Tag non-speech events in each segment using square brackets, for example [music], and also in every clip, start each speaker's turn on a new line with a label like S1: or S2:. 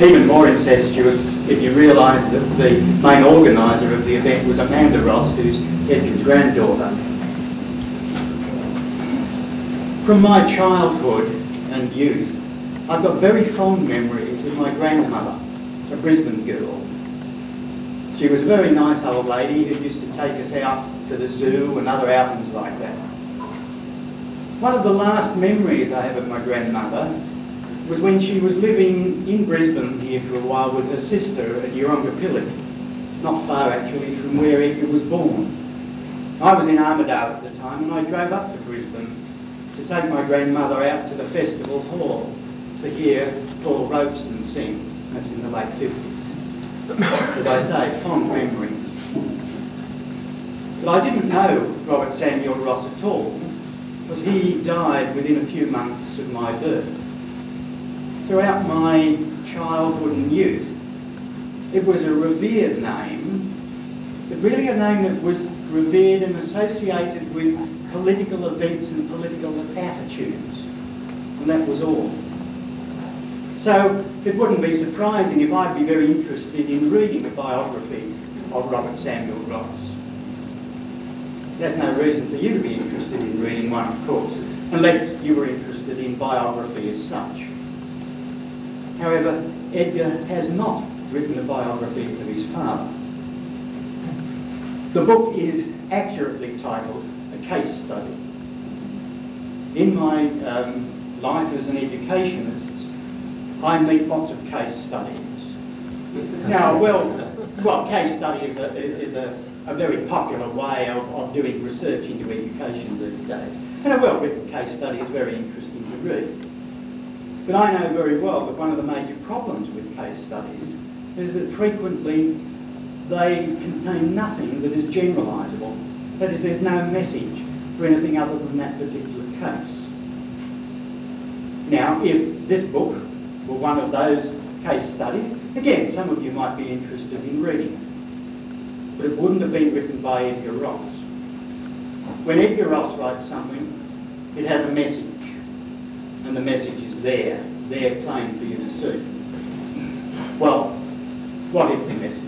S1: even more incestuous if you realise that the main organiser of the event was Amanda Ross, who's Edgar's granddaughter. From my childhood and youth, I've got very fond memories of my grandmother, a Brisbane girl. She was a very nice old lady who used to take us out to the zoo and other outings like that. One of the last memories I have of my grandmother was when she was living in Brisbane here for a while with her sister at Yeronga not far actually from where Edgar was born. I was in Armidale at the time and I drove up to Brisbane to take my grandmother out to the festival hall to hear Paul Robeson sing. That's in the late 50s. As I say, fond memories. But I didn't know Robert Samuel Ross at all because he died within a few months of my birth. Throughout my childhood and youth, it was a revered name, but really a name that was revered and associated with political events and political attitudes. And that was all. So it wouldn't be surprising if I'd be very interested in reading a biography of Robert Samuel Ross. There's no reason for you to be interested in reading one, of course, unless you were interested in biography as such. However, Edgar has not written a biography of his father. The book is accurately titled A Case Study. In my um, life as an educationist, I meet lots of case studies. Now, well, well, case study is a, is a, a very popular way of, of doing research into education these days. And a well-written case study is very interesting to read. But I know very well that one of the major problems with case studies is that frequently they contain nothing that is generalisable. That is, there's no message for anything other than that particular case. Now, if this book were one of those case studies, again, some of you might be interested in reading it. But it wouldn't have been written by Edgar Ross. When Edgar Ross writes something, it has a message. And the message is there, there plain for you to see. Well, what is the message?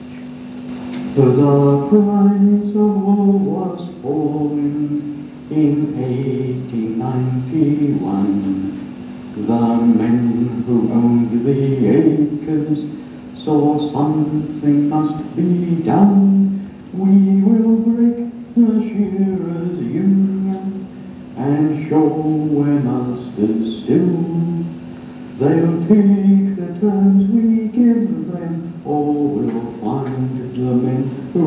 S2: The prize of war was born in 1891. The men who owned the acres saw something must be done. We will break the shearers' union and show we're masters still. They'll take the terms we give them, or we'll find the men who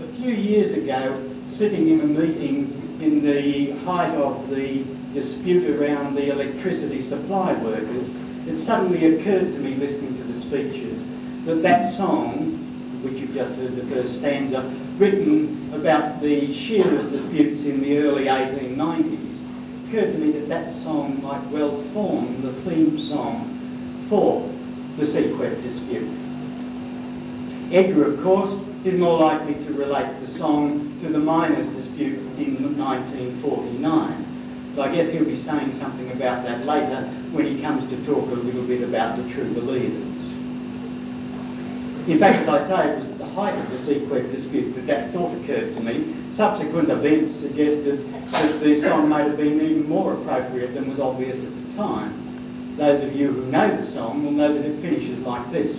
S1: will. A few years ago, sitting in a meeting in the height of the dispute around the electricity supply workers, it suddenly occurred to me listening to the speeches that that song, which you've just heard the first stanza, written about the shearers disputes in the early 1890s, it occurred to me that that song might well form the theme song for the SEQEB dispute. Edgar, of course, is more likely to relate the song to the miners' dispute in 1949. So I guess he'll be saying something about that later when he comes to talk a little bit about the true believers. In fact, as I say, it was at the height of the SEQEB dispute that that thought occurred to me. Subsequent events suggested that the song might have been even more appropriate than was obvious at the time. Those of you who know the song will know that it finishes like this.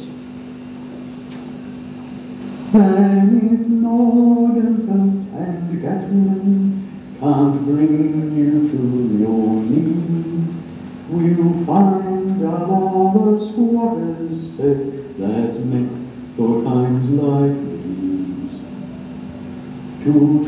S2: And if Nordenfelt and Gatling can't bring you to your knees, we'll find out all the squatters said that's meant for times like these. To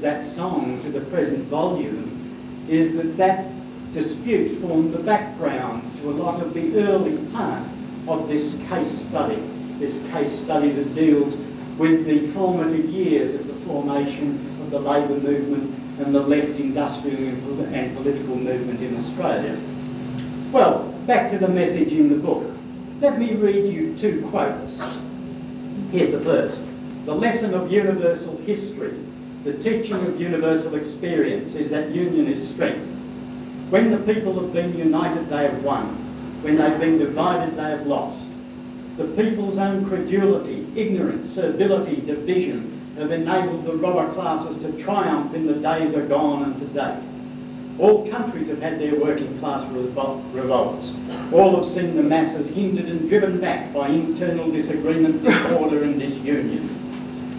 S1: That song to the present volume is that that dispute formed the background to a lot of the early part of this case study, this case study that deals with the formative years of the formation of the labour movement and the left industrial and political movement in Australia. Well, back to the message in the book. Let me read you two quotes. Here's the first. The lesson of universal history, the teaching of universal experience is that union is strength. When the people have been united, they have won. When they've been divided, they have lost. The people's own credulity, ignorance, servility, division have enabled the robber classes to triumph in the days are gone and today. All countries have had their working class revolts. All have seen the masses hindered and driven back by internal disagreement, disorder and disunion.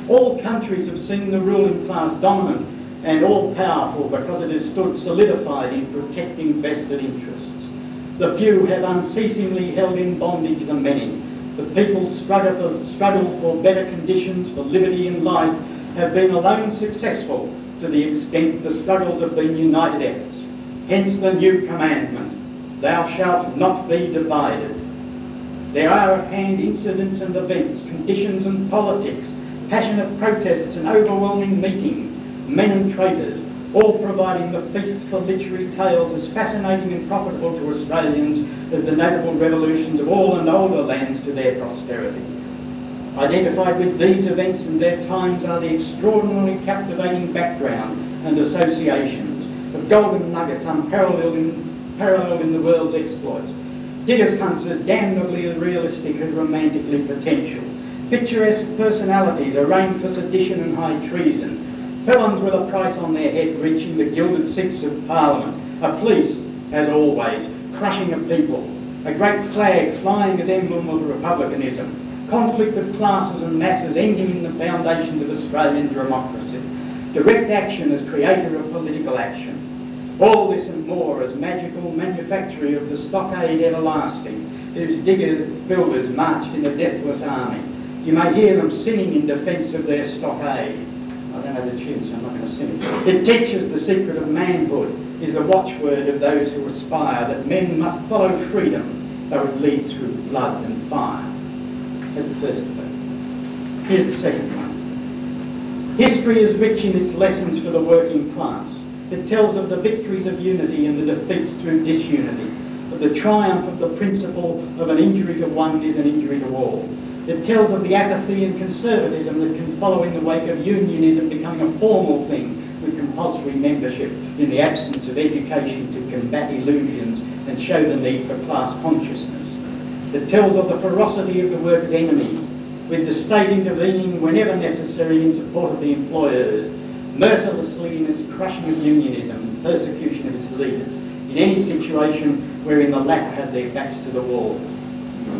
S1: All countries have seen the ruling class dominant and all powerful because it has stood solidified in protecting vested interests. The few have unceasingly held in bondage the many. The people's struggle for, struggle for better conditions, for liberty and life, have been alone successful to the extent the struggles have been united efforts. Hence the new commandment, thou shalt not be divided. There are at hand incidents and events, conditions and politics, passionate protests and overwhelming meetings, men and traitors, all providing the feasts for literary tales as fascinating and profitable to Australians as the notable revolutions of all and older lands to their posterity. Identified with these events and their times are the extraordinarily captivating background and associations of golden nuggets unparalleled in, paralleled in the world's exploits. Diggers' hunts as damnably realistic as romantically potential. Picturesque personalities arraigned for sedition and high treason. Felons with a price on their head reaching the gilded seats of Parliament, a police, as always, crushing a people, a great flag flying as emblem of republicanism, conflict of classes and masses ending in the foundations of Australian democracy, direct action as creator of political action. All this and more as magical manufactory of the stockade everlasting, whose diggers, builders marched in a deathless army. You may hear them singing in defence of their stockade. I don't know the tune, so I'm not going to sing it. It teaches the secret of manhood, is the watchword of those who aspire that men must follow freedom, though it lead through blood and fire. That's the first of it. Here's the second one. History is rich in its lessons for the working class. It tells of the victories of unity and the defeats through disunity, of the triumph of the principle of an injury to one is an injury to all, it tells of the apathy and conservatism that can follow in the wake of unionism becoming a formal thing with compulsory membership in the absence of education to combat illusions and show the need for class consciousness. It tells of the ferocity of the workers' enemies, with the state intervening whenever necessary in support of the employers, mercilessly in its crushing of unionism and persecution of its leaders, in any situation wherein the latter had their backs to the wall.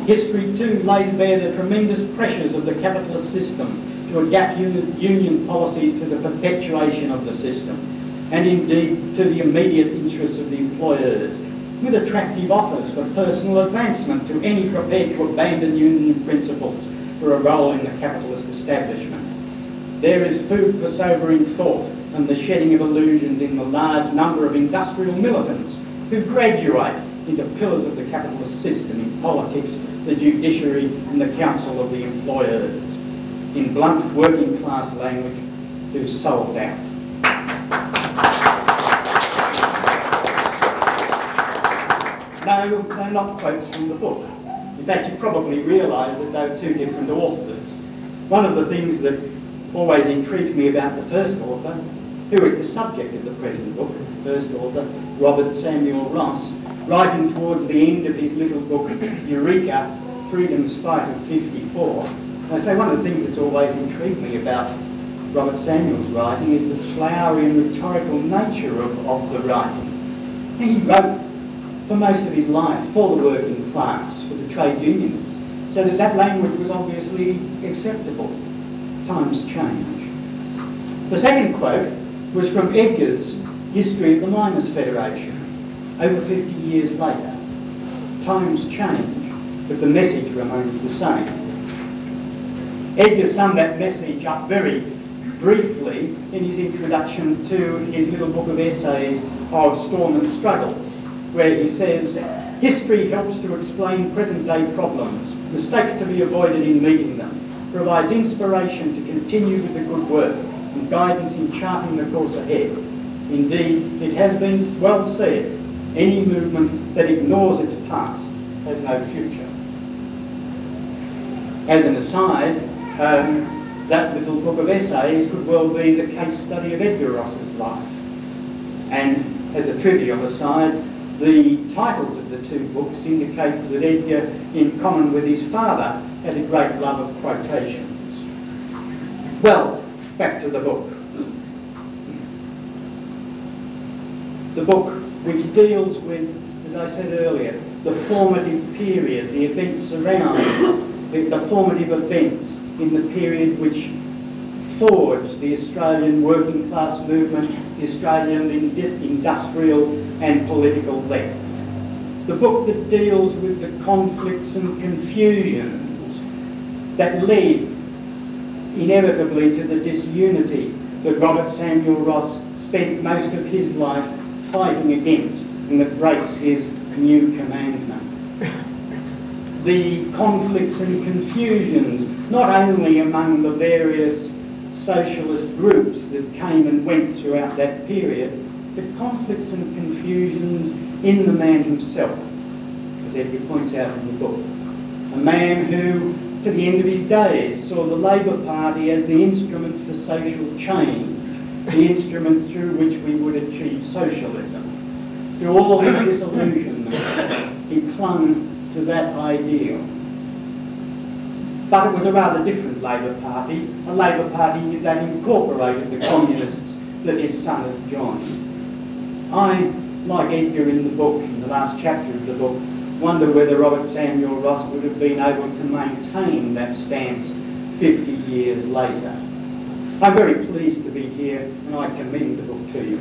S1: History too lays bare the tremendous pressures of the capitalist system to adapt union policies to the perpetuation of the system and indeed to the immediate interests of the employers with attractive offers for personal advancement to any prepared to abandon union principles for a role in the capitalist establishment. There is food for sobering thought and the shedding of illusions in the large number of industrial militants who graduate into pillars of the capitalist system in politics, the judiciary and the council of the employers. In blunt working class language, who sold out. No, they're not quotes from the book. In fact, you probably realise that they're two different authors. One of the things that always intrigues me about the first author, who is the subject of the present book, the first author, Robert Samuel Ross, writing towards the end of his little book, Eureka, Freedom's Fight of 54. I say one of the things that's always intrigued me about Robert Samuel's writing is the flowery and rhetorical nature of, of the writing. He wrote for most of his life for the working class, for the trade unionists, so that that language was obviously acceptable. Times change. The second quote was from Edgar's History of the Miners' Federation over 50 years later. Times change, but the message remains the same. Edgar summed that message up very briefly in his introduction to his little book of essays of Storm and Struggle, where he says, History helps to explain present day problems, mistakes to be avoided in meeting them, provides inspiration to continue with the good work, and guidance in charting the course ahead. Indeed, it has been well said, any movement that ignores its past has no future. As an aside, um, that little book of essays could well be the case study of Edgar Ross's life. And as a trivial aside, the titles of the two books indicate that Edgar, in common with his father, had a great love of quotations. Well, back to the book. The book which deals with, as I said earlier, the formative period, the events around, the, the formative events in the period which forged the Australian working class movement, the Australian industrial and political left. The book that deals with the conflicts and confusions that led inevitably to the disunity that Robert Samuel Ross spent most of his life fighting against and that breaks his new commandment. The conflicts and confusions, not only among the various socialist groups that came and went throughout that period, but conflicts and confusions in the man himself, as Edgar points out in the book. A man who, to the end of his days, saw the Labor Party as the instrument for social change, the instrument through which we would achieve socialism. Through all his disillusionment, he clung to that ideal. But it was a rather different Labor Party, a Labor Party that incorporated the communists that his son has joined. I, like Edgar in the book, in the last chapter of the book, wonder whether Robert Samuel Ross would have been able to maintain that stance 50 years later. I'm very pleased to be here and I commend the book to you.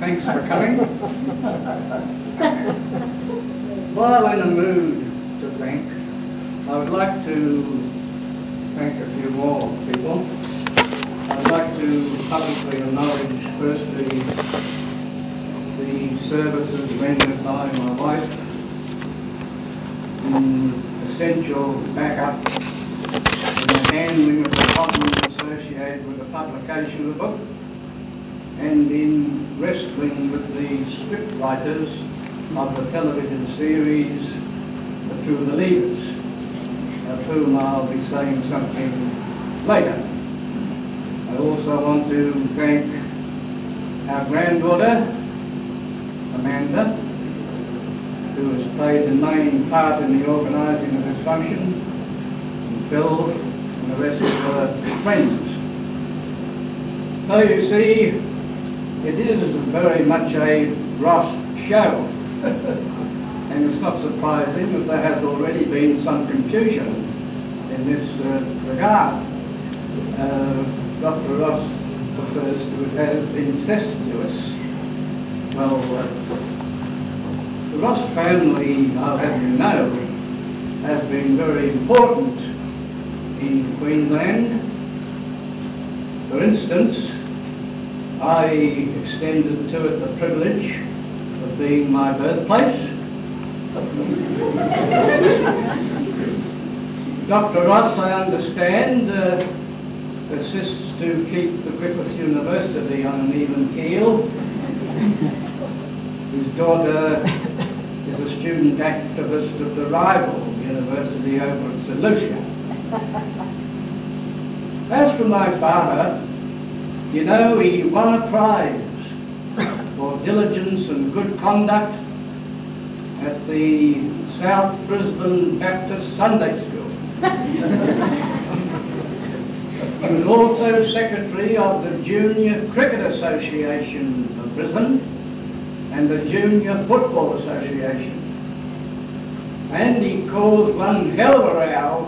S3: Thanks for coming. While I'm in a mood to thank, I would like to thank a few more people. I'd like to publicly acknowledge firstly the services rendered by my wife in essential backup in the handling of the problems associated with the publication of the book and in wrestling with the script writers of the television series The True Believers, of whom I'll be saying something later. I also want to thank our granddaughter, Amanda, who has played the main part in the organising of this function, and Phil and the rest of her friends. So you see, it is very much a Ross show. [laughs] and it's not surprising that there has already been some confusion in this uh, regard. Uh, Dr. Ross refers to it as incestuous. Well, uh, the Ross family, I'll have you know, has been very important in Queensland. For instance, I extended to it the privilege of being my birthplace. Dr. Ross, I understand, uh, assists to keep the Griffith University on an even keel. His daughter is a student activist of the rival university over at St Lucia. As for my father, you know, he won a prize for diligence and good conduct at the South Brisbane Baptist Sunday School. [laughs] he was also secretary of the Junior Cricket Association of Brisbane and the Junior Football Association. And he caused one hell of a row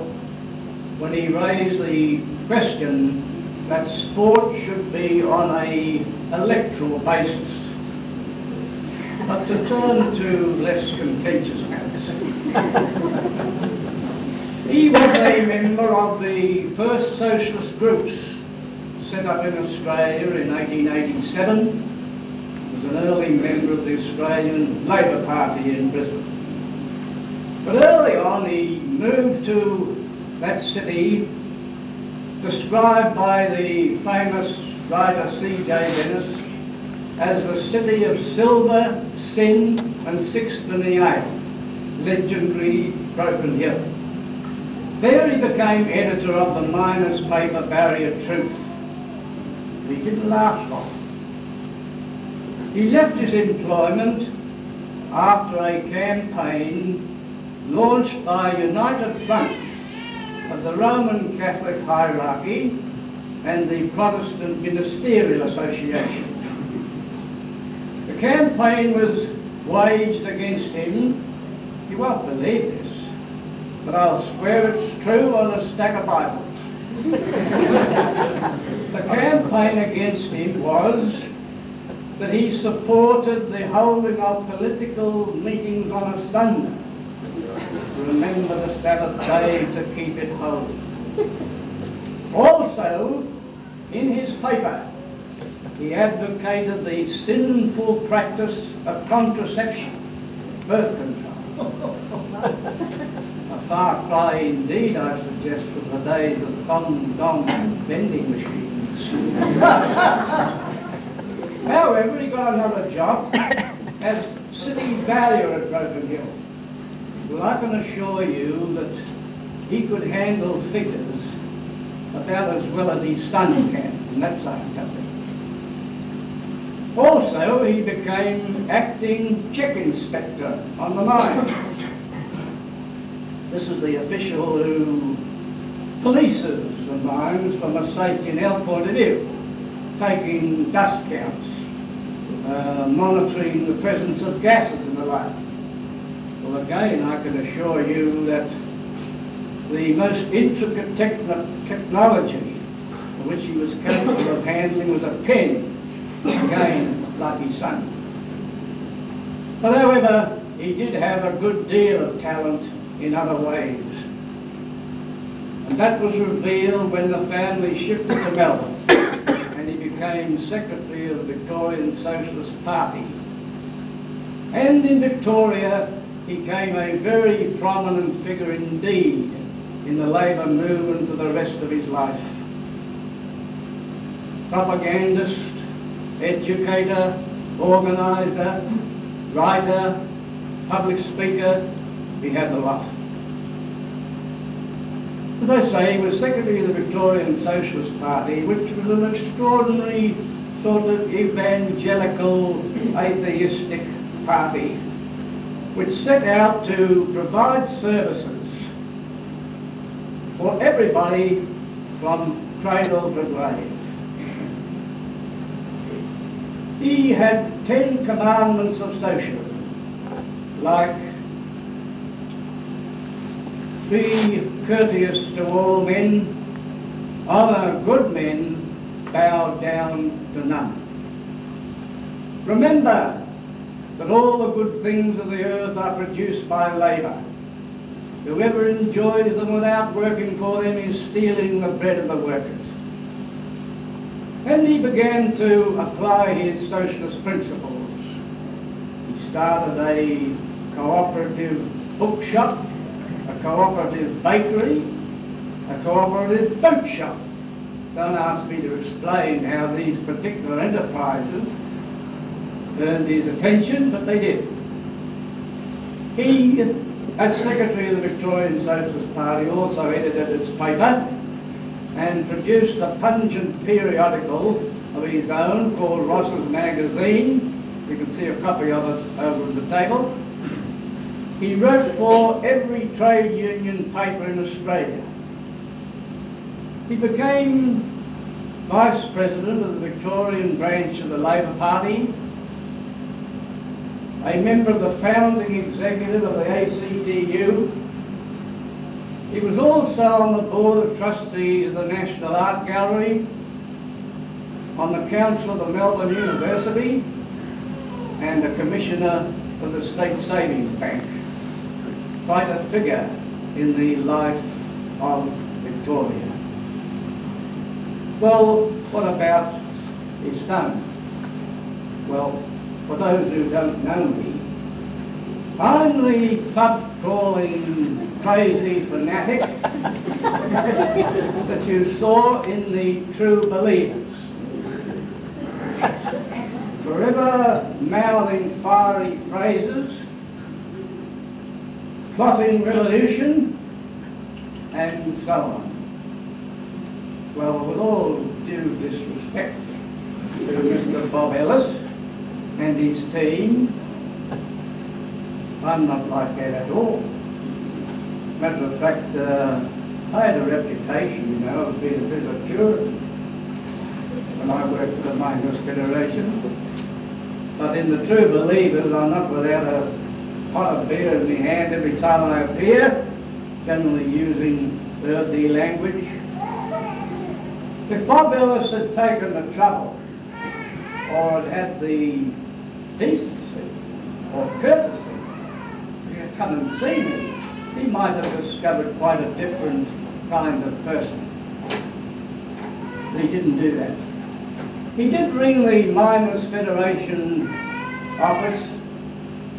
S3: when he raised the question that sport should be on a electoral basis. But to turn to less contentious matters. [laughs] he was a member of the first socialist groups set up in Australia in 1887. He was an early member of the Australian Labor Party in Brisbane. But early on he moved to that city described by the famous writer C.J. Dennis as the city of silver, sin and sixpenny ale, legendary Broken Hill. There he became editor of the miners' paper Barrier Truth. He didn't last long. He left his employment after a campaign launched by United Front of the Roman Catholic hierarchy and the Protestant Ministerial Association. Campaign was waged against him. You won't believe this, but I'll swear it's true on a stack of Bibles. [laughs] the campaign against him was that he supported the holding of political meetings on a Sunday remember the Sabbath day to keep it holy. Also, in his paper, he advocated the sinful practice of contraception, birth control. A far cry indeed, I suggest, from the days of thong dong vending machines. However, he got another job as city valuer at Broken Hill. Well, I can assure you that he could handle figures about as well as his son can, and that's saying something. Also, he became acting check inspector on the mine. This is the official who polices the mines from a safety and health point of view, taking dust counts, uh, monitoring the presence of gases in the lab. Well, again, I can assure you that the most intricate techno technology which he was capable of handling was a pen, again, like his son. But however, he did have a good deal of talent in other ways. And that was revealed when the family shifted to Melbourne and he became secretary of the Victorian Socialist Party. And in Victoria, he became a very prominent figure indeed in the labour movement for the rest of his life. Propagandist, educator, organiser, writer, public speaker, he had the lot. As I say, he was secretary of the Victorian Socialist Party, which was an extraordinary sort of evangelical, atheistic party which set out to provide services for everybody from cradle to grave. He had ten commandments of socialism, like be courteous to all men, honour good men, bow down to none. Remember that all the good things of the earth are produced by labour. Whoever enjoys them without working for them is stealing the bread of the workers. And he began to apply his socialist principles. He started a cooperative bookshop, a cooperative bakery, a cooperative boat shop. Don't ask me to explain how these particular enterprises earned his attention, but they did. He, as Secretary of the Victorian Socialist Party, also edited its paper and produced a pungent periodical of his own called Ross's Magazine. You can see a copy of it over at the table. He wrote for every trade union paper in Australia. He became Vice President of the Victorian branch of the Labor Party a member of the founding executive of the ACTU, He was also on the board of trustees of the National Art Gallery, on the council of the Melbourne University, and a commissioner for the State Savings Bank. Quite a figure in the life of Victoria. Well, what about his son? Well, for those who don't know me, I'm the pub crawling crazy fanatic that you saw in the True Believers. Forever mouthing fiery phrases, plotting revolution, and so on. Well, with all due disrespect to Mr. Bob Ellis and his team, I'm not like that at all. Matter of fact, uh, I had a reputation, you know, of being a bit of a Puritan when I worked for the Miners Federation. But in the True Believers, I'm not without a pot of beer in my hand every time I appear, generally using earthy language. If Bob Ellis had taken the trouble, or had had the decency or courtesy to come and see me, he might have discovered quite a different kind of person. But he didn't do that. He did ring the Miners Federation office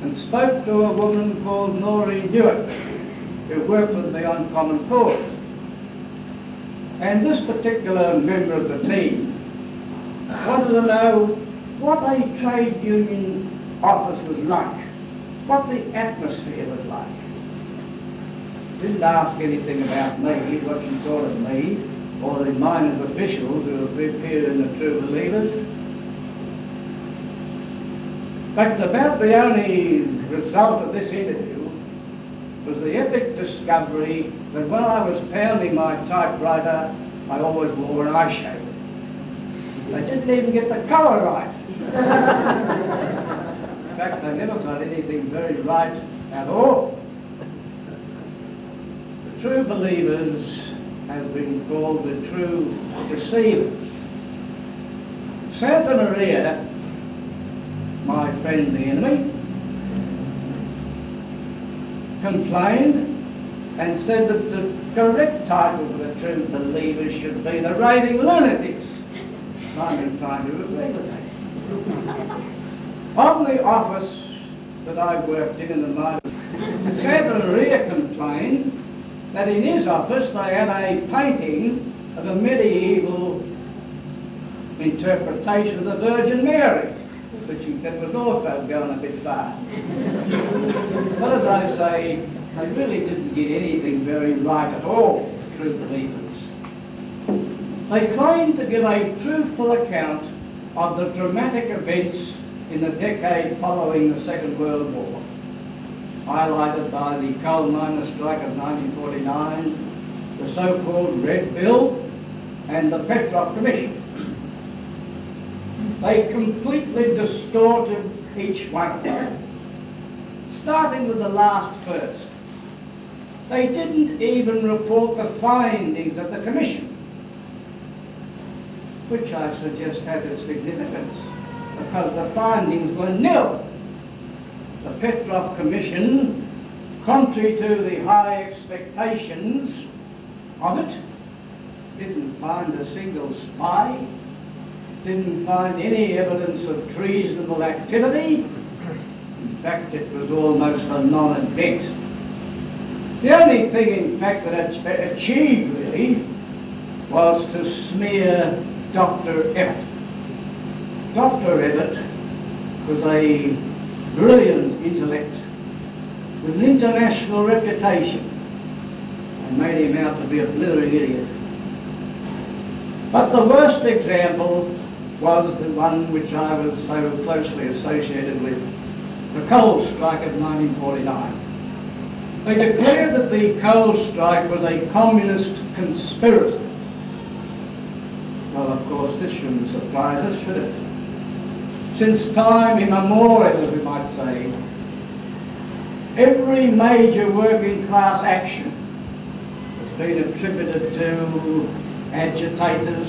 S3: and spoke to a woman called Noreen Hewitt, who worked with the Uncommon Cause. And this particular member of the team wanted to know what a trade union office was like, what the atmosphere was like. Didn't ask anything about me, what she thought of me, or the miners officials who appeared in the True Believers. But about the only result of this interview was the epic discovery that when I was pounding my typewriter, I always wore an eye shade. I didn't even get the colour right. [laughs] In fact, they never got anything very right at all. True believers have been called the true deceivers. Santamaria, my friend the enemy, complained and said that the correct title for the true believers should be the raving lunatics. Been trying to agree with that. On the office that I worked in in the mine, Santamaria complained that in his office they had a painting of a medieval interpretation of the Virgin Mary, which he said was also going a bit far. but as I say, they really didn't get anything very right at all, true believers. They claimed to give a truthful account of the dramatic events in the decade following the Second World War, highlighted by the coal miners' strike of 1949, the so-called Red Bill, and the Petrov Commission. They completely distorted each one of them, starting with the last first. They didn't even report the findings of the Commission, which I suggest has its significance because the findings were nil. The Petrov Commission, contrary to the high expectations of it, didn't find a single spy, didn't find any evidence of treasonable activity. In fact, it was almost a non-event. The only thing, in fact, that it achieved really was to smear Dr. Evatt. Dr. Evatt was a brilliant intellect with an international reputation and made him out to be a blithering idiot. But the worst example was the one which I was so closely associated with, the coal strike of 1949. They declared that the coal strike was a communist conspiracy. Well, of course, this shouldn't surprise us, should it? Since time immemorial, as we might say, every major working class action has been attributed to agitators.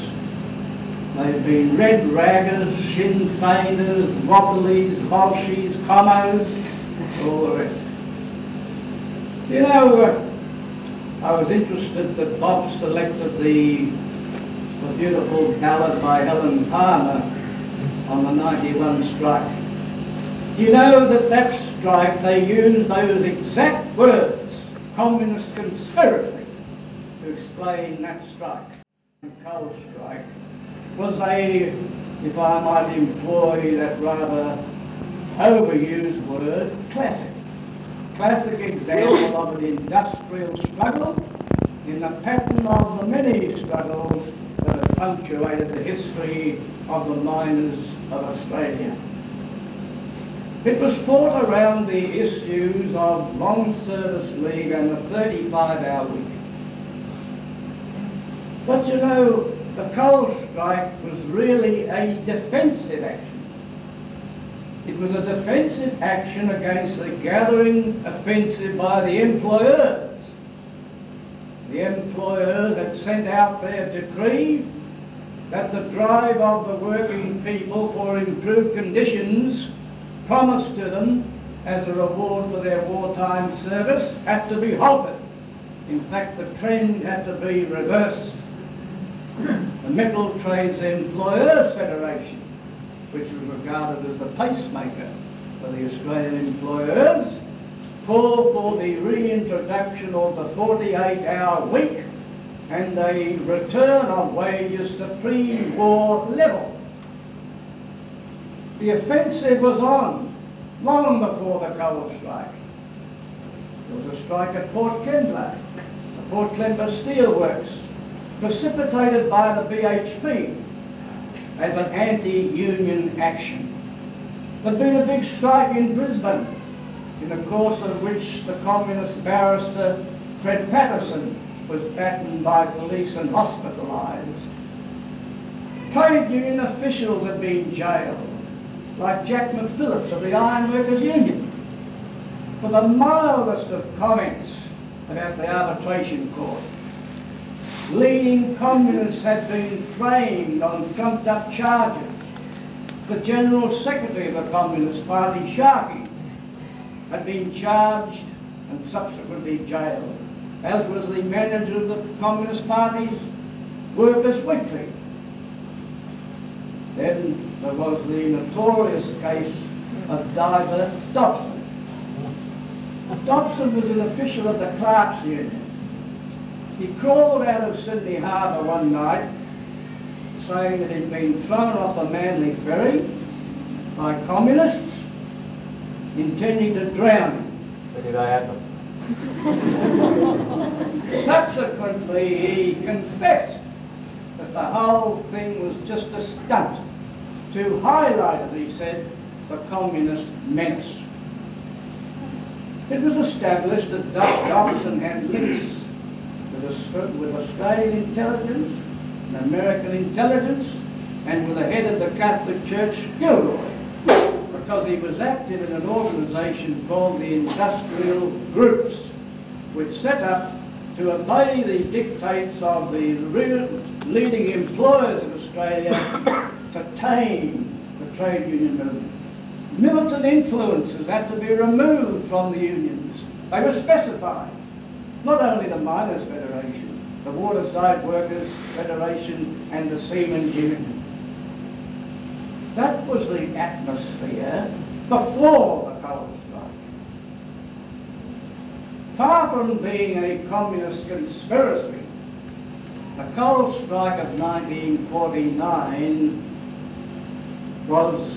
S3: They've been Red Raggers, Sinn Feiners, Wobblies, Bolshies, Commos, all the rest. You know, uh, I was interested that Bob selected the, the beautiful ballad by Helen Palmer on the 91 strike. You know that that strike, they used those exact words, communist conspiracy, to explain that strike. Coal strike was a, if I might employ that rather overused word, classic. Classic example of an industrial struggle in the pattern of the many struggles punctuated the history of the miners of Australia. It was fought around the issues of long service leave and the 35 hour week. But you know, the coal strike was really a defensive action. It was a defensive action against the gathering offensive by the employers. The employers had sent out their decree that the drive of the working people for improved conditions promised to them as a reward for their wartime service had to be halted. In fact, the trend had to be reversed. The Metal Trades Employers Federation, which was regarded as the pacemaker for the Australian employers, called for the reintroduction of the 48-hour week and a return of wages to pre-war level. The offensive was on long before the coal strike. There was a strike at Port Kembla, the Port Kembla Steelworks, precipitated by the BHP as an anti-union action. There'd been a big strike in Brisbane, in the course of which the communist barrister Fred Paterson was battened by police and hospitalised. Trade union officials had been jailed like Jack McPhillips of the Ironworkers Union, for the mildest of comments about the arbitration court. Leading communists had been framed on trumped up charges. The General Secretary of the Communist Party, Sharkey, had been charged and subsequently jailed, as was the manager of the Communist Party's Workers' Weekly. Then there was the notorious case of Diver Dobson. Dobson was an official of the Clerks Union. He crawled out of Sydney Harbour one night saying that he'd been thrown off a Manly ferry by communists intending to drown him.
S4: Did I happen?
S3: Subsequently, he confessed that the whole thing was just a stunt to highlight, as he said, the communist menace. It was established that Doug Dobson had links with, with Australian intelligence and American intelligence and with the head of the Catholic Church, Gilroy, because he was active in an organisation called the Industrial Groups, which set up to obey the dictates of the leading employers in Australia to tame the trade union movement. Militant influences had to be removed from the unions. They were specified. Not only the Miners' Federation, the Waterside Workers' Federation and the Seamen's Union. That was the atmosphere before the coal strike. Far from being a communist conspiracy, the coal strike of 1949 was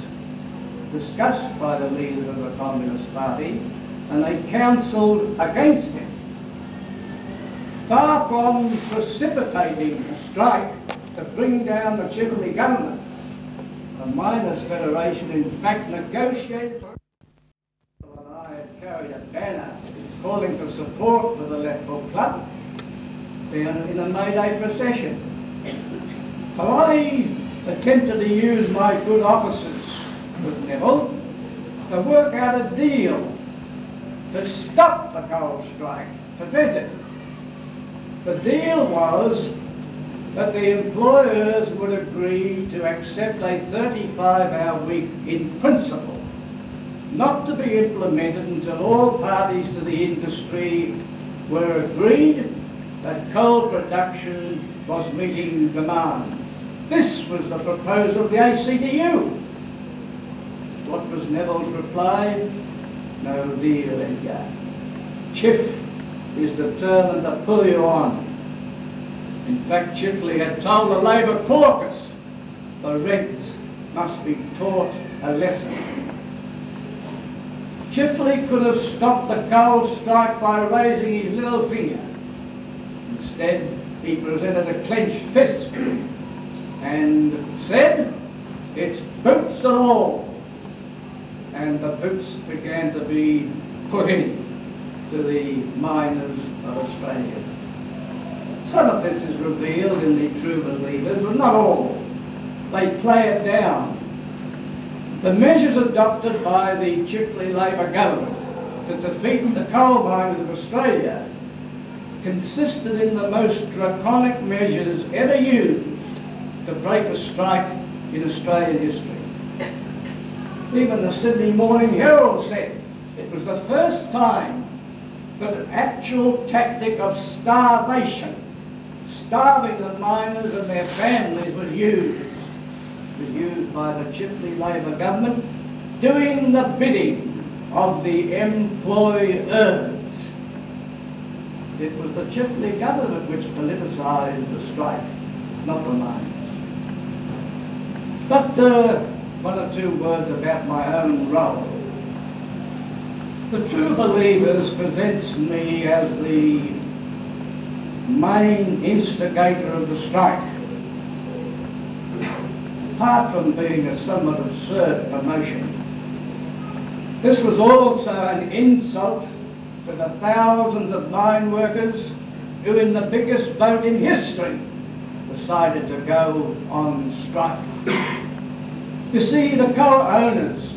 S3: discussed by the leaders of the Communist Party and they counselled against it. Far from precipitating a strike to bring down the Chifley government, the Miners' Federation in fact negotiated for and I had carried a banner calling for support for the Left Book Club in a May Day procession. So I attempted to use my good offices with Neville to work out a deal to stop the coal strike, prevent it. The deal was that the employers would agree to accept a 35-hour week in principle, not to be implemented until all parties to the industry were agreed that coal production was meeting demand. This was the proposal of the ACTU. What was Neville's reply? No deal, Edgar. Chiff is determined to pull you on. In fact, Chifley had told the Labour caucus the Reds must be taught a lesson. Chifley could have stopped the coal strike by raising his little finger. Instead, he presented a clenched fist and said, it's boots and all. And the boots began to be put in to the miners of Australia. Some of this is revealed in the True Believers, but not all. They play it down. The measures adopted by the Chifley Labor government to defeat the coal miners of Australia consisted in the most draconic measures ever used to break a strike in Australian history. Even the Sydney Morning Herald said it was the first time that an actual tactic of starvation, starving the miners and their families was used. It was used by the Chifley Labor government doing the bidding of the employers. It was the Chifley government which politicised the strike, not the miners. But uh, one or two words about my own role. The True Believers presents me as the main instigator of the strike. Apart from being a somewhat absurd promotion, this was also an insult to the thousands of mine workers who in the biggest vote in history decided to go on strike. You see, the coal owners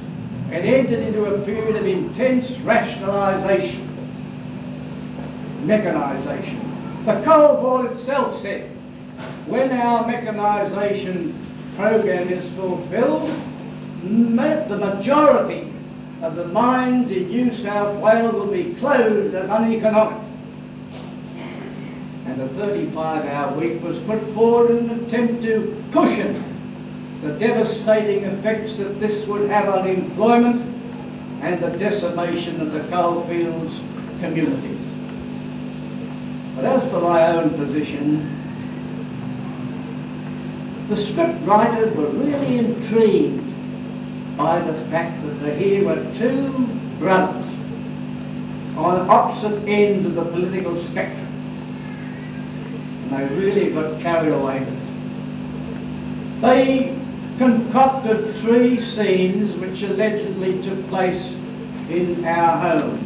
S3: had entered into a period of intense rationalisation, mechanisation. The coal board itself said, when our mechanisation program is fulfilled, the majority of the mines in New South Wales will be closed as uneconomic. And the 35-hour week was put forward in an attempt to cushion the devastating effects that this would have on employment and the decimation of the coalfields communities. But as for my own position, the script writers were really intrigued by the fact that here were two brothers on opposite ends of the political spectrum. And they really got carried away with it. They concocted three scenes which allegedly took place in our home,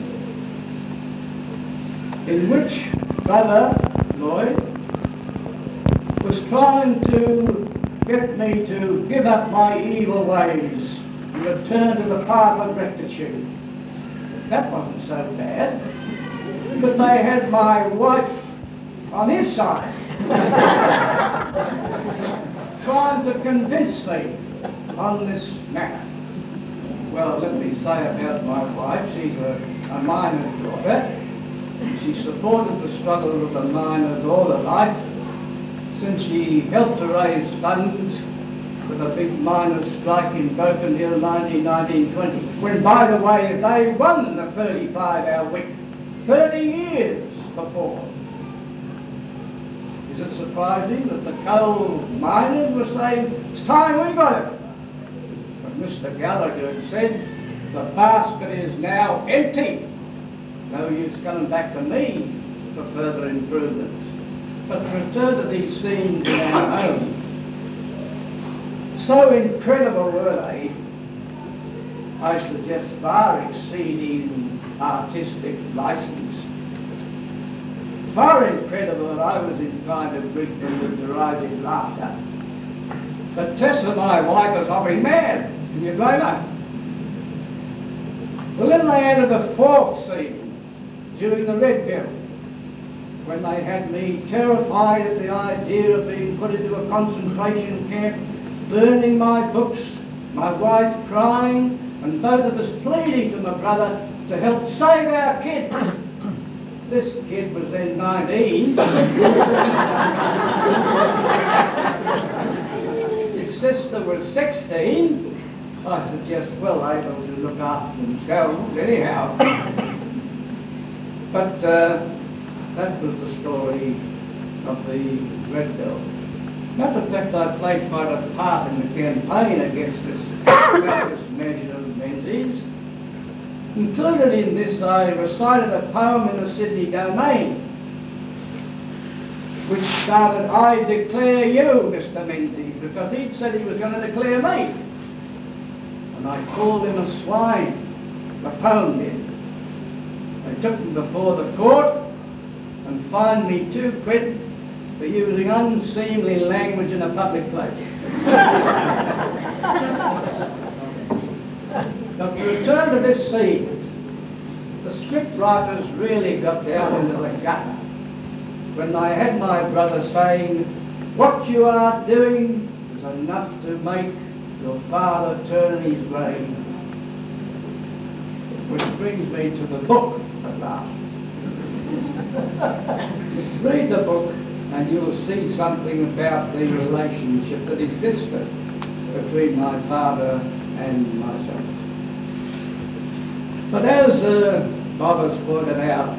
S3: in which brother Lloyd was trying to get me to give up my evil ways and return to the path of rectitude. That wasn't so bad, but they had my wife on his side. [laughs] trying to convince me on this matter. Well, let me say about my wife, she's a, a miner's daughter. She supported the struggle of the miners all her life since she helped to raise funds for the big miners' strike in Broken Hill 1920, when, by the way, they won the 35-hour week 30 years before. Is it surprising that the coal miners were saying, it's time we got it? But Mr. Gallagher said, the basket is now empty. No use coming back to me for further improvements. But to return to these scenes in our home, so incredible were they, I suggest far exceeding artistic license far incredible that I was inclined to greet them with derisive laughter. But Tessa, my wife, was hopping mad. Can you blame her? Well, then they added a fourth scene during the Red Bill. when they had me terrified at the idea of being put into a concentration camp, burning my books, my wife crying, and both of us pleading to my brother to help save our kid. [coughs] This kid was then 19. [laughs] His sister was 16. I suggest well able to look after themselves anyhow. But uh, that was the story of the Red Bill. Matter of fact, I played quite a part in the campaign against this this measure of Menzies. Included in this, I recited a poem in the Sydney Domain, which started, I declare you, Mr. Menzies, because he'd said he was going to declare me. And I called him a swine, the poem did. They took him before the court and fined me two quid for using unseemly language in a public place. But to return to this scene, the script writers really got down into the gutter when I had my brother saying, what you are doing is enough to make your father turn his grave. Which brings me to the book last. [laughs] Read the book and you'll see something about the relationship that existed between my father and myself. But as uh, Bob has pointed out,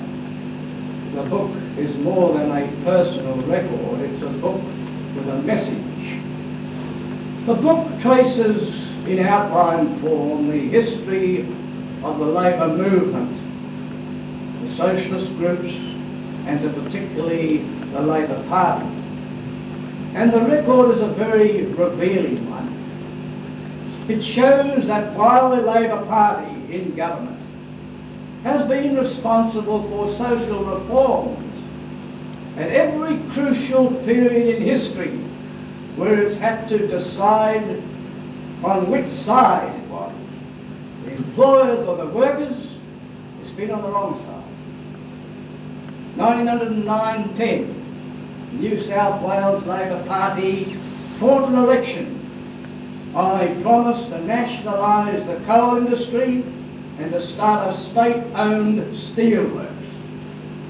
S3: the book is more than a personal record, it's a book with a message. The book traces in outline form the history of the labour movement, the socialist groups, and particularly the Labour Party. And the record is a very revealing one. It shows that while the Labour Party in government has been responsible for social reforms at every crucial period in history where it's had to decide on which side it was, the employers or the workers, it's been on the wrong side. 1909-10, New South Wales Labor Party fought an election on a promise to nationalise the coal industry and to start a state-owned steelworks.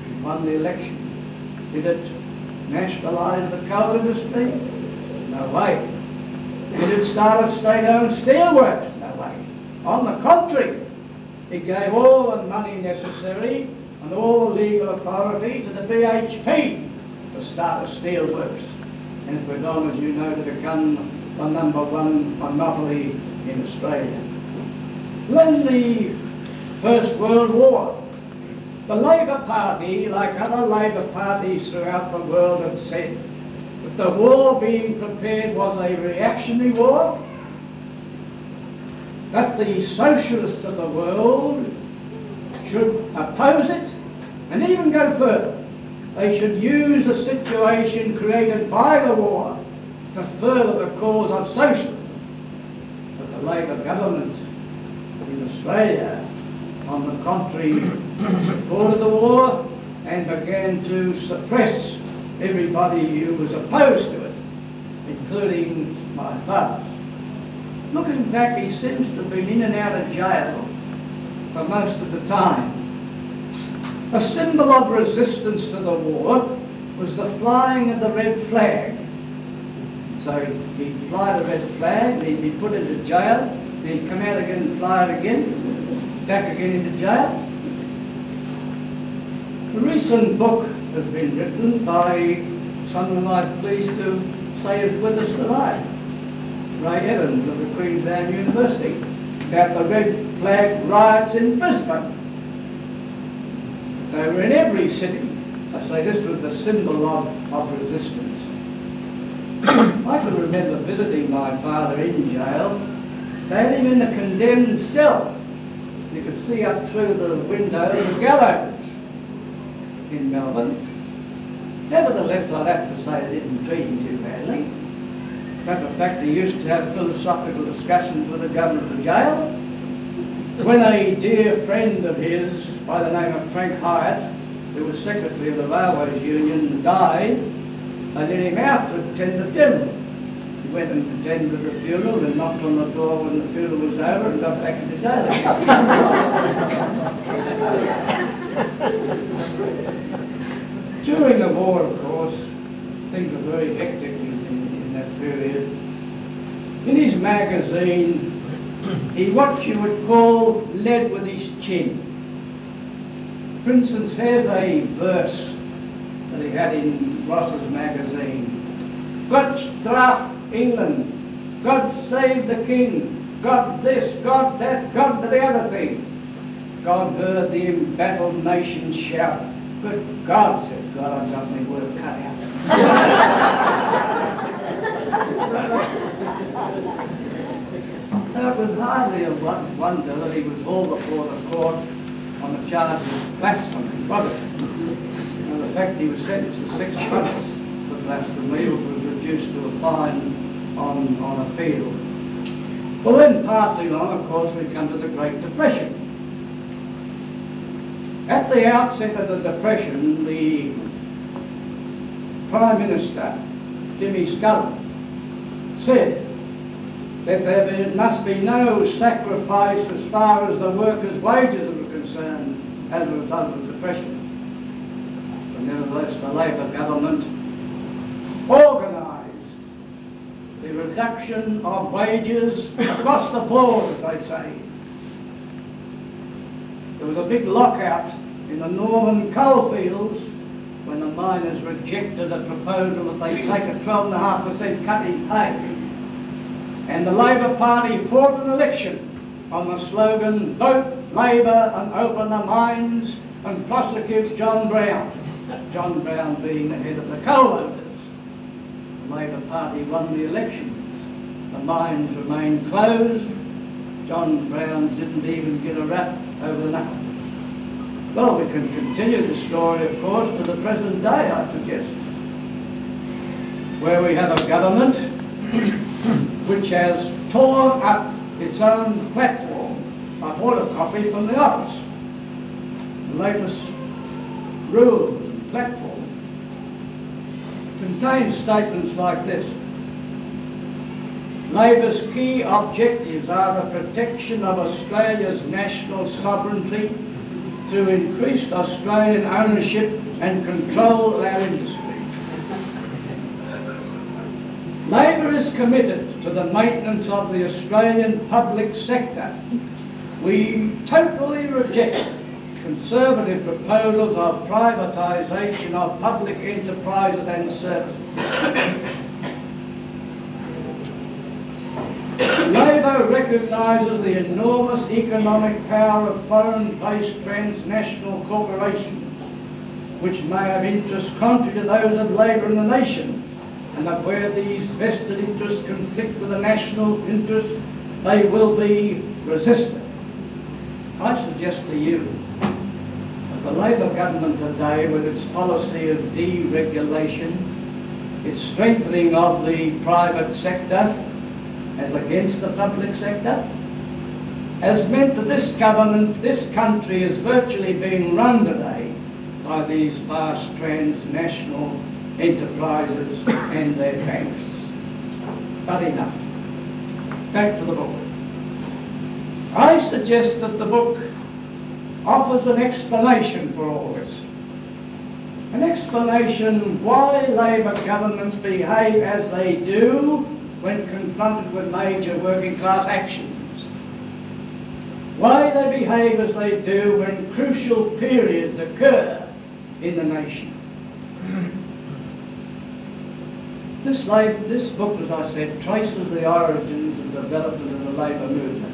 S3: He won the election. Did it nationalise the coal industry? No way. Did it start a state-owned steelworks? No way. On the contrary, it gave all the money necessary and all the legal authority to the BHP to start a steelworks. And it went on, as you know, to become the number one monopoly in Australia. When the First World War, the Labour Party, like other Labour parties throughout the world, had said that the war being prepared was a reactionary war, that the socialists of the world should oppose it, and even go further. They should use the situation created by the war to further the cause of socialism. But the Labour government in Australia, on the contrary, supported the war and began to suppress everybody who was opposed to it, including my father. Looking back, he seems to have been in and out of jail for most of the time. A symbol of resistance to the war was the flying of the red flag. So he'd fly the red flag, he'd be put into jail, he'd come out again and fly it again, back again into jail. A recent book has been written by someone I'm pleased to say is with us tonight, Ray Evans of the Queensland University, about the red flag riots in Brisbane. They were in every city. I say this was the symbol of, of resistance. [clears throat] I can remember visiting my father in jail. They had him in a condemned cell. You could see up through the window the gallows in Melbourne. Nevertheless, I'd have to say they didn't treat him too badly. Matter of fact, he used to have philosophical discussions with the governor of the jail. When a dear friend of his by the name of Frank Hyett who was secretary of the Railways Union, died, they let him out to attend the funeral. He went and attended the funeral and knocked on the door when the funeral was over and got back into jail. [laughs] During the war, of course, things were very hectic in, in, in that period. In his magazine, he what you would call led with his chin. For instance, here's a verse that he had in Ross's magazine. God straf England. God save the king. God this, God that, God the other thing. God heard the embattled nation shout. But God, said God, I've got my work cut out. [laughs] so it was hardly a wonder that he was hauled before the court on a charge of blasphemy, it? And the fact he was sentenced to six months for blasphemy was reduced to a fine on, on appeal. Well then, passing on, of course, we come to the Great Depression. At the outset of the Depression, the Prime Minister, Jimmy Scullin, said that there must be no sacrifice as far as the workers' wages are concerned as a result of the Depression. But nevertheless, the Labor government organised the reduction of wages across the board, as they say. There was a big lockout in the northern coalfields when the miners rejected a proposal that they take a 12.5% cut in pay. And the Labor Party fought an election on the slogan, vote Labour and open the mines and prosecute John Brown. John Brown being the head of the coal owners. The Labor Party won the elections. The mines remained closed. John Brown didn't even get a rap over the knuckle. Well, we can continue the story, of course, to the present day, I suggest, where we have a government [coughs] which has torn up its own platform. I bought a copy from the office. The latest rules and platform contains statements like this. Labour's key objectives are the protection of Australia's national sovereignty through increased Australian ownership and control of our industry. Labor is committed to the maintenance of the Australian public sector. We totally reject conservative proposals of privatisation of public enterprises and services. Labor recognises the enormous economic power of foreign-based transnational corporations, which may have interests contrary to those of labour in the nation, and that where these vested interests conflict with the national interest, they will be resisted. I suggest to you that the Labor government today, with its policy of deregulation, its strengthening of the private sector, as against the public sector, has meant that this government, this country is virtually being run today by these vast transnational enterprises and their banks. But enough. Back to the book. I suggest that the book offers an explanation for all this. An explanation why Labor governments behave as they do when confronted with major working class actions. Why they behave as they do when crucial periods occur in the nation. This, lab, this book, as I said, traces the origins and development of the labour movement.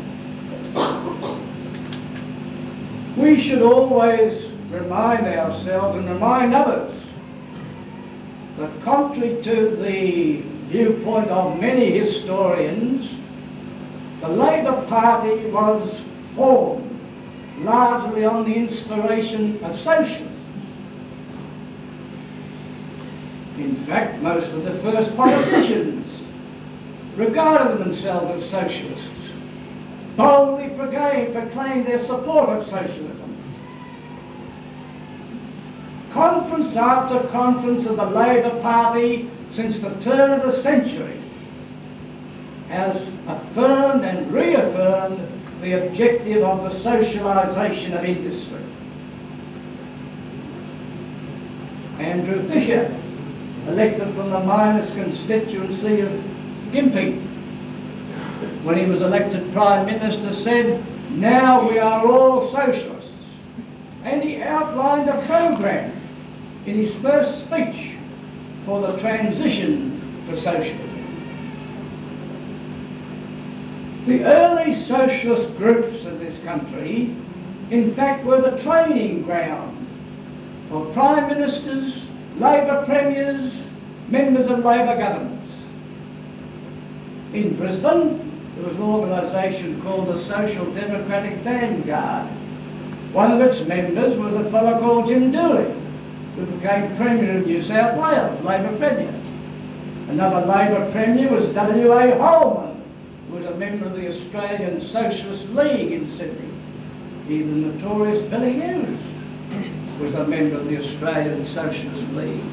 S3: We should always remind ourselves and remind others that contrary to the viewpoint of many historians, the Labour Party was formed largely on the inspiration of socialists. In fact, most of the first politicians regarded themselves as socialists, boldly proclaimed their support of socialism. conference after conference of the Labour Party since the turn of the century has affirmed and reaffirmed the objective of the socialisation of industry. Andrew Fisher, elected from the miners constituency of Gympie, when he was elected Prime Minister, said, now we are all socialists. And he outlined a program in his first speech for the transition to socialism. The early socialist groups of this country, in fact, were the training ground for prime ministers, Labor premiers, members of Labor governments. In Brisbane, there was an organisation called the Social Democratic Vanguard. One of its members was a fellow called Jim Dooley, who became Premier of New South Wales, Labor Premier. Another Labor Premier was W.A. Holman, who was a member of the Australian Socialist League in Sydney. Even the notorious Billy Hughes was a member of the Australian Socialist League.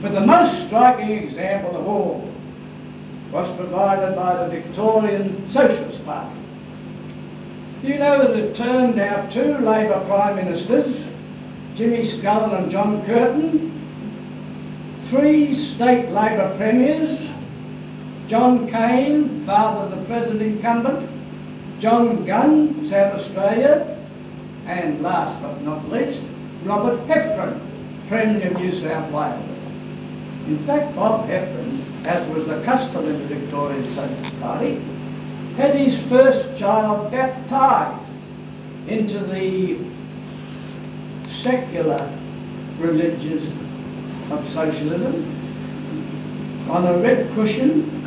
S3: But the most striking example of all was provided by the Victorian Socialist Party. Do you know that it turned out two Labor Prime Ministers, Jimmy Scullin and John Curtin, three state Labor Premiers, John Cain, father of the present incumbent, John Gunn, South Australia, and last but not least, Robert Heffron, Premier of New South Wales. In fact, Bob Heffron as was the custom in the Victorian Socialist Party, had his first child baptised into the secular religions of socialism on a red cushion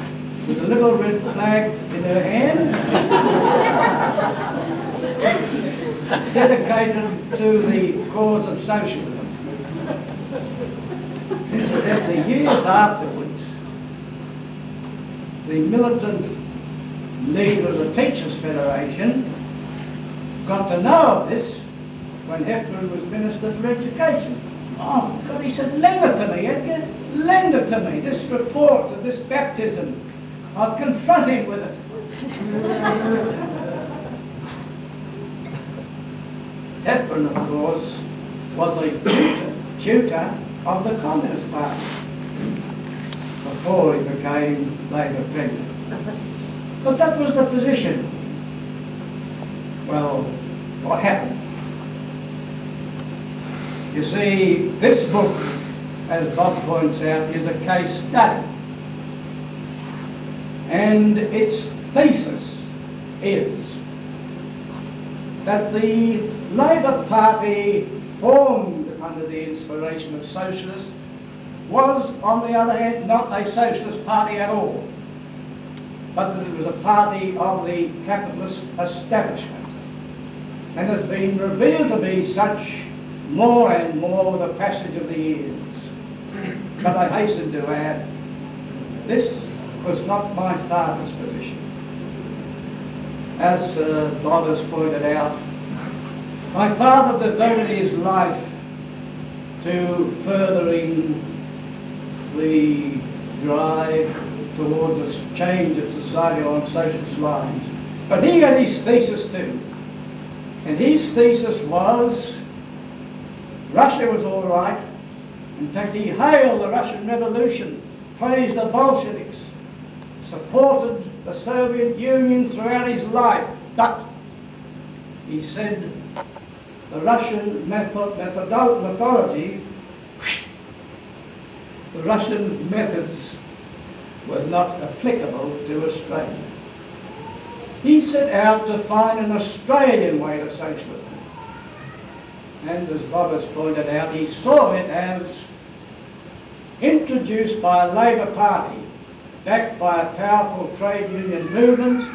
S3: with a little red flag in her hand, [laughs] dedicated to the cause of socialism. Incidentally, years afterwards, the militant leader of the Teachers Federation got to know of this when Heffron was Minister for Education. Oh, God, he said, lend it to me, Edgar. Lend it to me, this report of this baptism. I'll confront him with it. [laughs] Heffron, of course, was a tutor of the Communist Party before he became Labour Premier. But that was the position. Well, what happened? You see, this book, as Bob points out, is a case study. And its thesis is that the Labour Party formed under the inspiration of socialists was, on the other hand, not a socialist party at all, but that it was a party of the capitalist establishment and has been revealed to be such more and more with the passage of the years. But I hasten to add, this was not my father's position. As uh, Bob has pointed out, my father devoted his life to furthering the drive towards a change of society on socialist lines. But he had his thesis too. And his thesis was Russia was all right. In fact, he hailed the Russian Revolution, praised the Bolsheviks, supported the Soviet Union throughout his life. But he said the Russian method, methodology the Russian methods were not applicable to Australia. He set out to find an Australian way to socialism. And as Bob has pointed out, he saw it as introduced by a Labor Party, backed by a powerful trade union movement,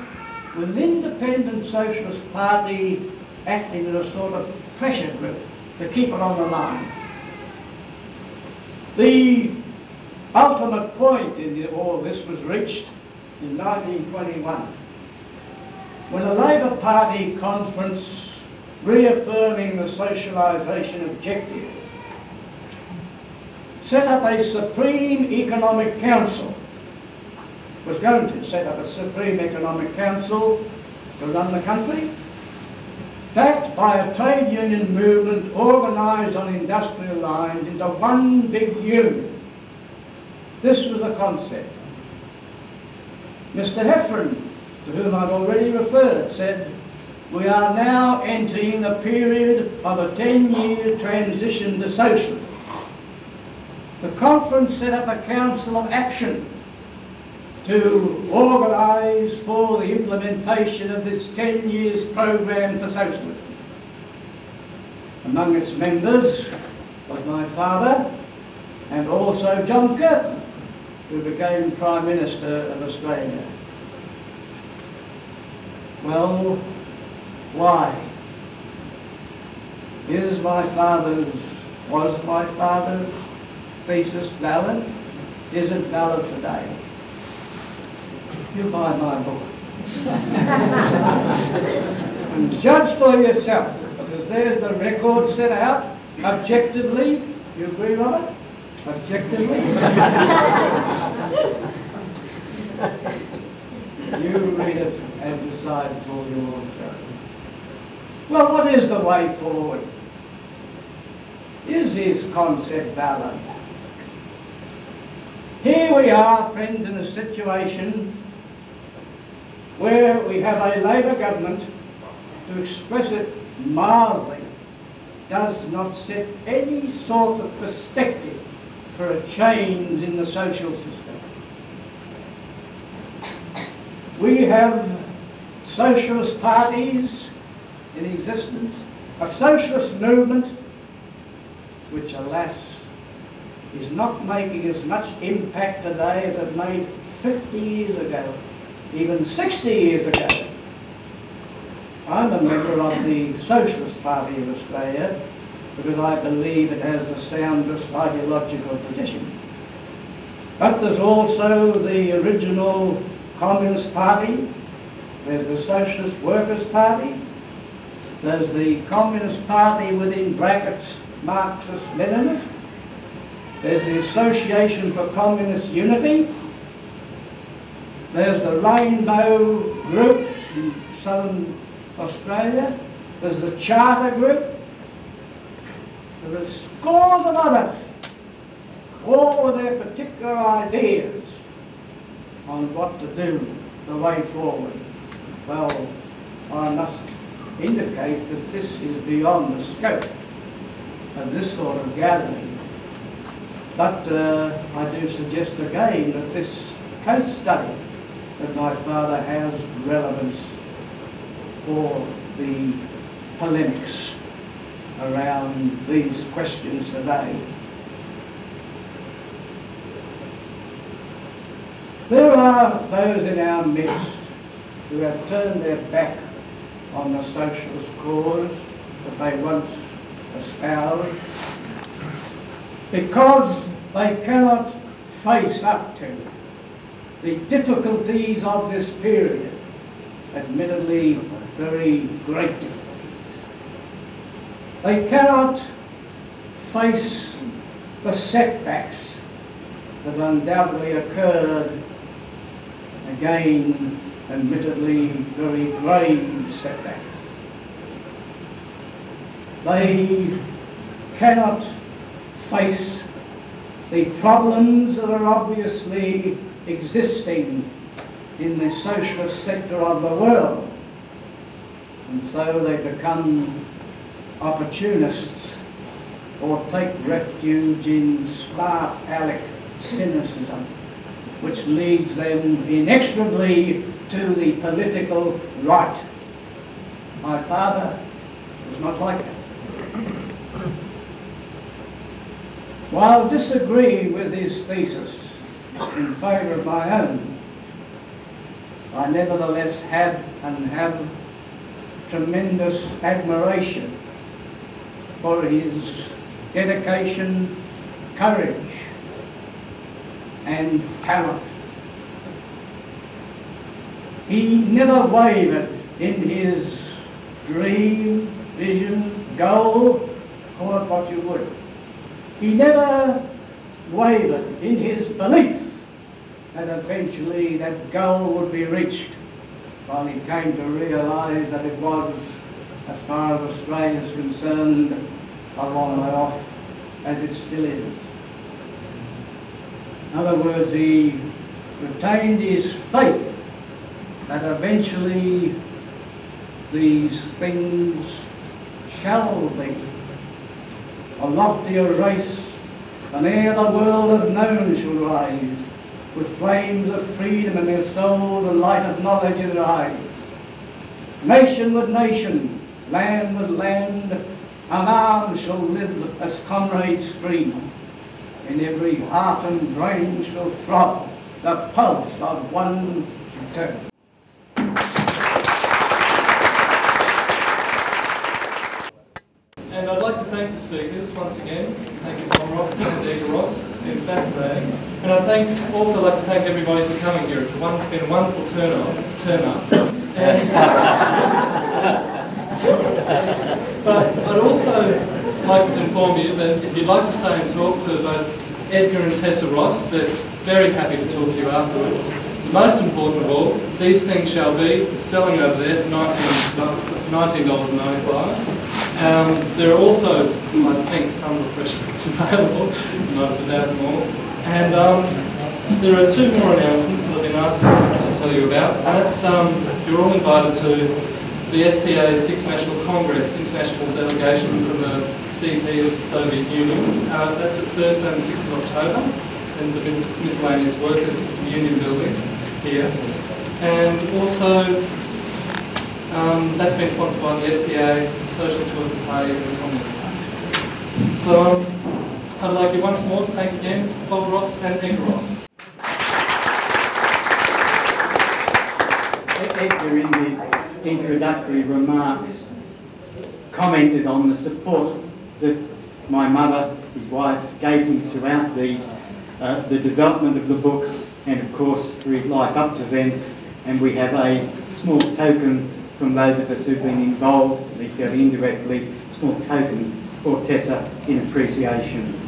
S3: with an independent socialist party acting as a sort of pressure group to keep it on the line. The ultimate point in all this was reached in 1921 when the Labor Party conference reaffirming the socialisation objective set up a Supreme Economic Council, was going to set up a Supreme Economic Council to run the country, backed by a trade union movement organised on industrial lines into one big union. This was the concept. Mr Heffron, to whom I've already referred, said, we are now entering a period of a 10-year transition to socialism. The conference set up a council of action to organise for the implementation of this 10 years program for socialism. Among its members was my father and also John Curtin, who became Prime Minister of Australia. Well, why? Is my father's, was my father's thesis valid? Is it valid today? You buy my book. and judge for yourself, because there's the record set out objectively. You agree, Robert? Objectively? you read it and decide for yourself. Well, what is the way forward? Is his concept valid? Here we are, friends, in a situation where we have a Labor government, to express it mildly, does not set any sort of perspective for a change in the social system. We have socialist parties in existence, a socialist movement which, alas, is not making as much impact today as it made 50 years ago, even 60 years ago. I'm a member of the Socialist Party of Australia because I believe it has the soundest ideological position. But there's also the original Communist Party, there's the Socialist Workers' Party, there's the Communist Party within brackets Marxist-Leninist, there's the Association for Communist Unity. There's the Rainbow Group in southern Australia. There's the Charter Group. There are scores of others, all with their particular ideas on what to do, the way forward. Well, I must indicate that this is beyond the scope of this sort of gathering. But uh, I do suggest again that this case study that my father has relevance for the polemics around these questions today. There are those in our midst who have turned their back on the socialist cause that they once espoused because they cannot face up to the difficulties of this period, admittedly very great difficulties. They cannot face the setbacks that undoubtedly occurred, again, admittedly very grave setbacks. They cannot face the problems that are obviously existing in the socialist sector of the world. And so they become opportunists or take refuge in smart aleck cynicism, which leads them inexorably to the political right. My father was not like that. While disagreeing with his thesis in favour of my own, I nevertheless had and have tremendous admiration for his dedication, courage, and talent. He never wavered in his dream, vision, goal, call it what you would. He never wavered in his belief that eventually that goal would be reached while he came to realise that it was, as far as Australia is concerned, a long way off, as it still is. In other words, he retained his faith that eventually these things shall be. A loftier race than e'er the world has known shall rise, with flames of freedom in their souls and light of knowledge in their eyes. Nation with nation, land with land, a man shall live as comrades free. In every heart and brain shall throb the pulse of one eternity.
S4: And I'd like to thank the speakers once again. Thank you, Bob Ross and Edgar Ross. It's been fascinating. And I'd thank, also like to thank everybody for coming here. It's one, been a wonderful turn up. Turn up. [laughs] But I'd also like to inform you that if you'd like to stay and talk to both Edgar and Tessa Ross, they're very happy to talk to you afterwards. The most important of all, these things shall be selling over there for $19, $19.95. Um, there are also, I think, some refreshments [laughs] available, not without all. And um, there are two more announcements that I've been asked to tell you about. That's, um, you're all invited to the SPA's Sixth National Congress, international delegation from the CP of the Soviet Union. Uh, that's at Thursday the 6th of October in the Miscellaneous Workers Union building here. And also, um, that's been sponsored by the SPA, Socialist Workers Party and the So I'd like you once more to thank again Bob Ross and Edgar Ross.
S1: Edgar, in his introductory remarks, commented on the support that my mother, his wife, gave him throughout these, uh, the development of the books and, of course, his life up to then. And we have a small token from those of us who've been involved, at least indirectly, small token for Tessa in appreciation